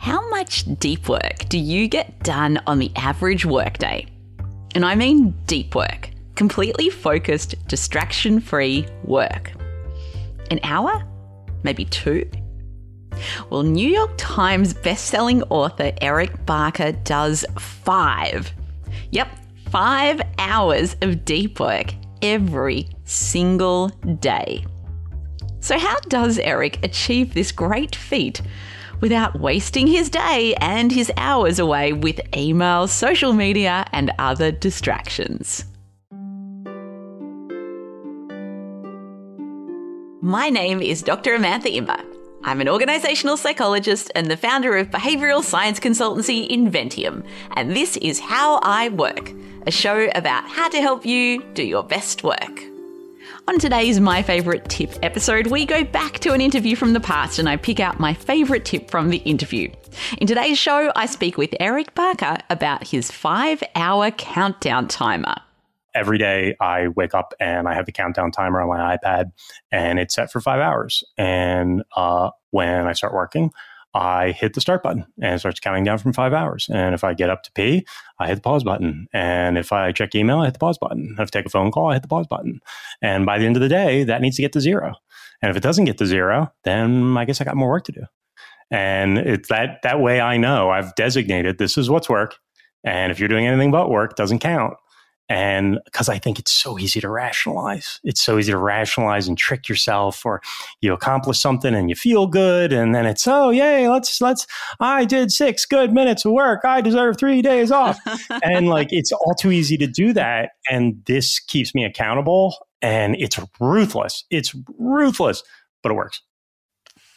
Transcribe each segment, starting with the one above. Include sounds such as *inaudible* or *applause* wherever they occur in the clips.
How much deep work do you get done on the average workday? And I mean deep work, completely focused, distraction free work. An hour? Maybe two? Well, New York Times bestselling author Eric Barker does five. Yep, five hours of deep work every single day. So, how does Eric achieve this great feat without wasting his day and his hours away with emails, social media, and other distractions? My name is Dr. Amantha Imber. I'm an organizational psychologist and the founder of behavioral science consultancy Inventium, and this is How I Work, a show about how to help you do your best work. On today's My Favourite Tip episode, we go back to an interview from the past and I pick out my favourite tip from the interview. In today's show, I speak with Eric Barker about his five hour countdown timer every day I wake up and I have the countdown timer on my iPad and it's set for five hours. And uh, when I start working, I hit the start button and it starts counting down from five hours. And if I get up to pee, I hit the pause button. And if I check email, I hit the pause button. If I take a phone call, I hit the pause button. And by the end of the day, that needs to get to zero. And if it doesn't get to zero, then I guess I got more work to do. And it's that that way I know I've designated this is what's work. And if you're doing anything but work, doesn't count. And because I think it's so easy to rationalize. It's so easy to rationalize and trick yourself or you accomplish something and you feel good. And then it's, oh, yay, let's, let's, I did six good minutes of work. I deserve three days off. and like, it's all too easy to do that. And this keeps me accountable and it's ruthless. It's ruthless, but it works.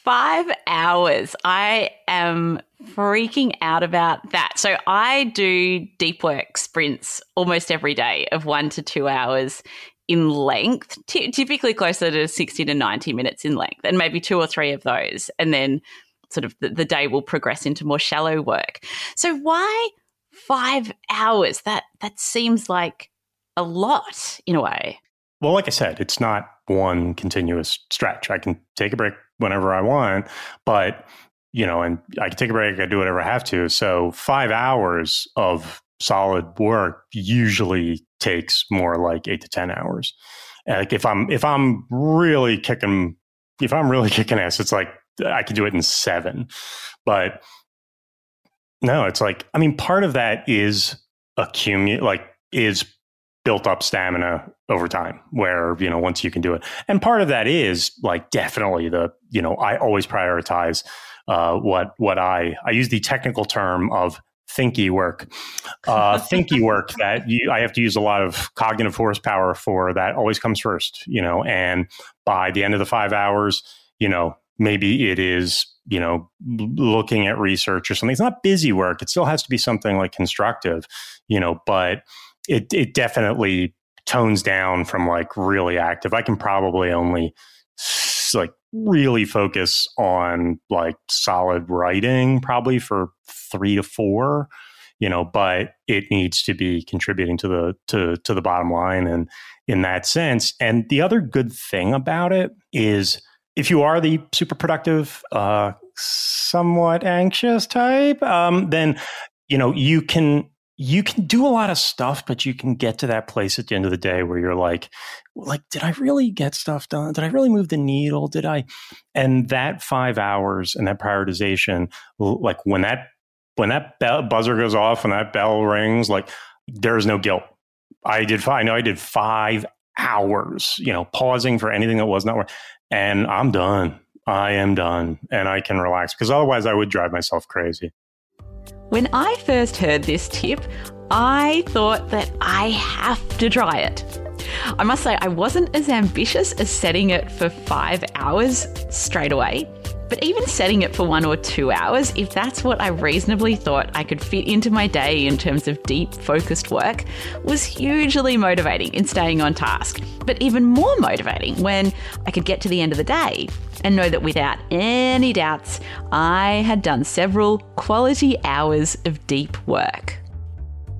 Five hours. I am freaking out about that. So I do deep work sprints almost every day of one to two hours in length, t- typically closer to 60 to 90 minutes in length, and maybe two or three of those. And then sort of the, the day will progress into more shallow work. So why five hours? That that seems like a lot in a way. Well, like I said, it's not one continuous stretch. I can take a break whenever I want, but you know, and I can take a break, I do whatever I have to. So five hours of solid work usually takes more like eight to ten hours. Like if I'm if I'm really kicking if I'm really *laughs* kicking ass, it's like I could do it in seven. But no, it's like I mean, part of that is accumulate like is built up stamina over time where you know once you can do it. And part of that is like definitely the you know i always prioritize uh, what what i i use the technical term of thinky work. Uh, *laughs* thinky work that you, i have to use a lot of cognitive horsepower for that always comes first you know and by the end of the five hours you know maybe it is you know looking at research or something. It's not busy work. It still has to be something like constructive you know but it it definitely tones down from like really active. I can probably only like really focus on like solid writing probably for 3 to 4 you know but it needs to be contributing to the to to the bottom line and in that sense and the other good thing about it is if you are the super productive uh somewhat anxious type um then you know you can you can do a lot of stuff, but you can get to that place at the end of the day where you're like, like, did I really get stuff done? Did I really move the needle? Did I? And that five hours and that prioritization, like when that when that bell, buzzer goes off and that bell rings, like there's no guilt. I did five. I know I did five hours, you know, pausing for anything that was not working, and I'm done. I am done, and I can relax because otherwise I would drive myself crazy. When I first heard this tip, I thought that I have to try it. I must say, I wasn't as ambitious as setting it for five hours straight away. But even setting it for one or two hours, if that's what I reasonably thought I could fit into my day in terms of deep, focused work, was hugely motivating in staying on task. But even more motivating when I could get to the end of the day and know that without any doubts, I had done several quality hours of deep work.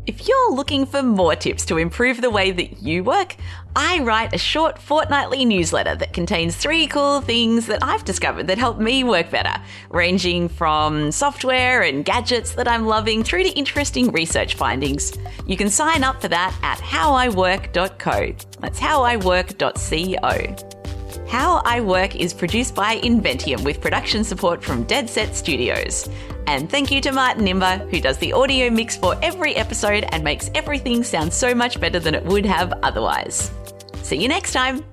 If you're looking for more tips to improve the way that you work, I write a short fortnightly newsletter that contains three cool things that I've discovered that help me work better, ranging from software and gadgets that I'm loving through to interesting research findings. You can sign up for that at howiwork.co. That's howiwork.co. How I Work is produced by Inventium with production support from Dead Set Studios. And thank you to Martin Imber, who does the audio mix for every episode and makes everything sound so much better than it would have otherwise. See you next time.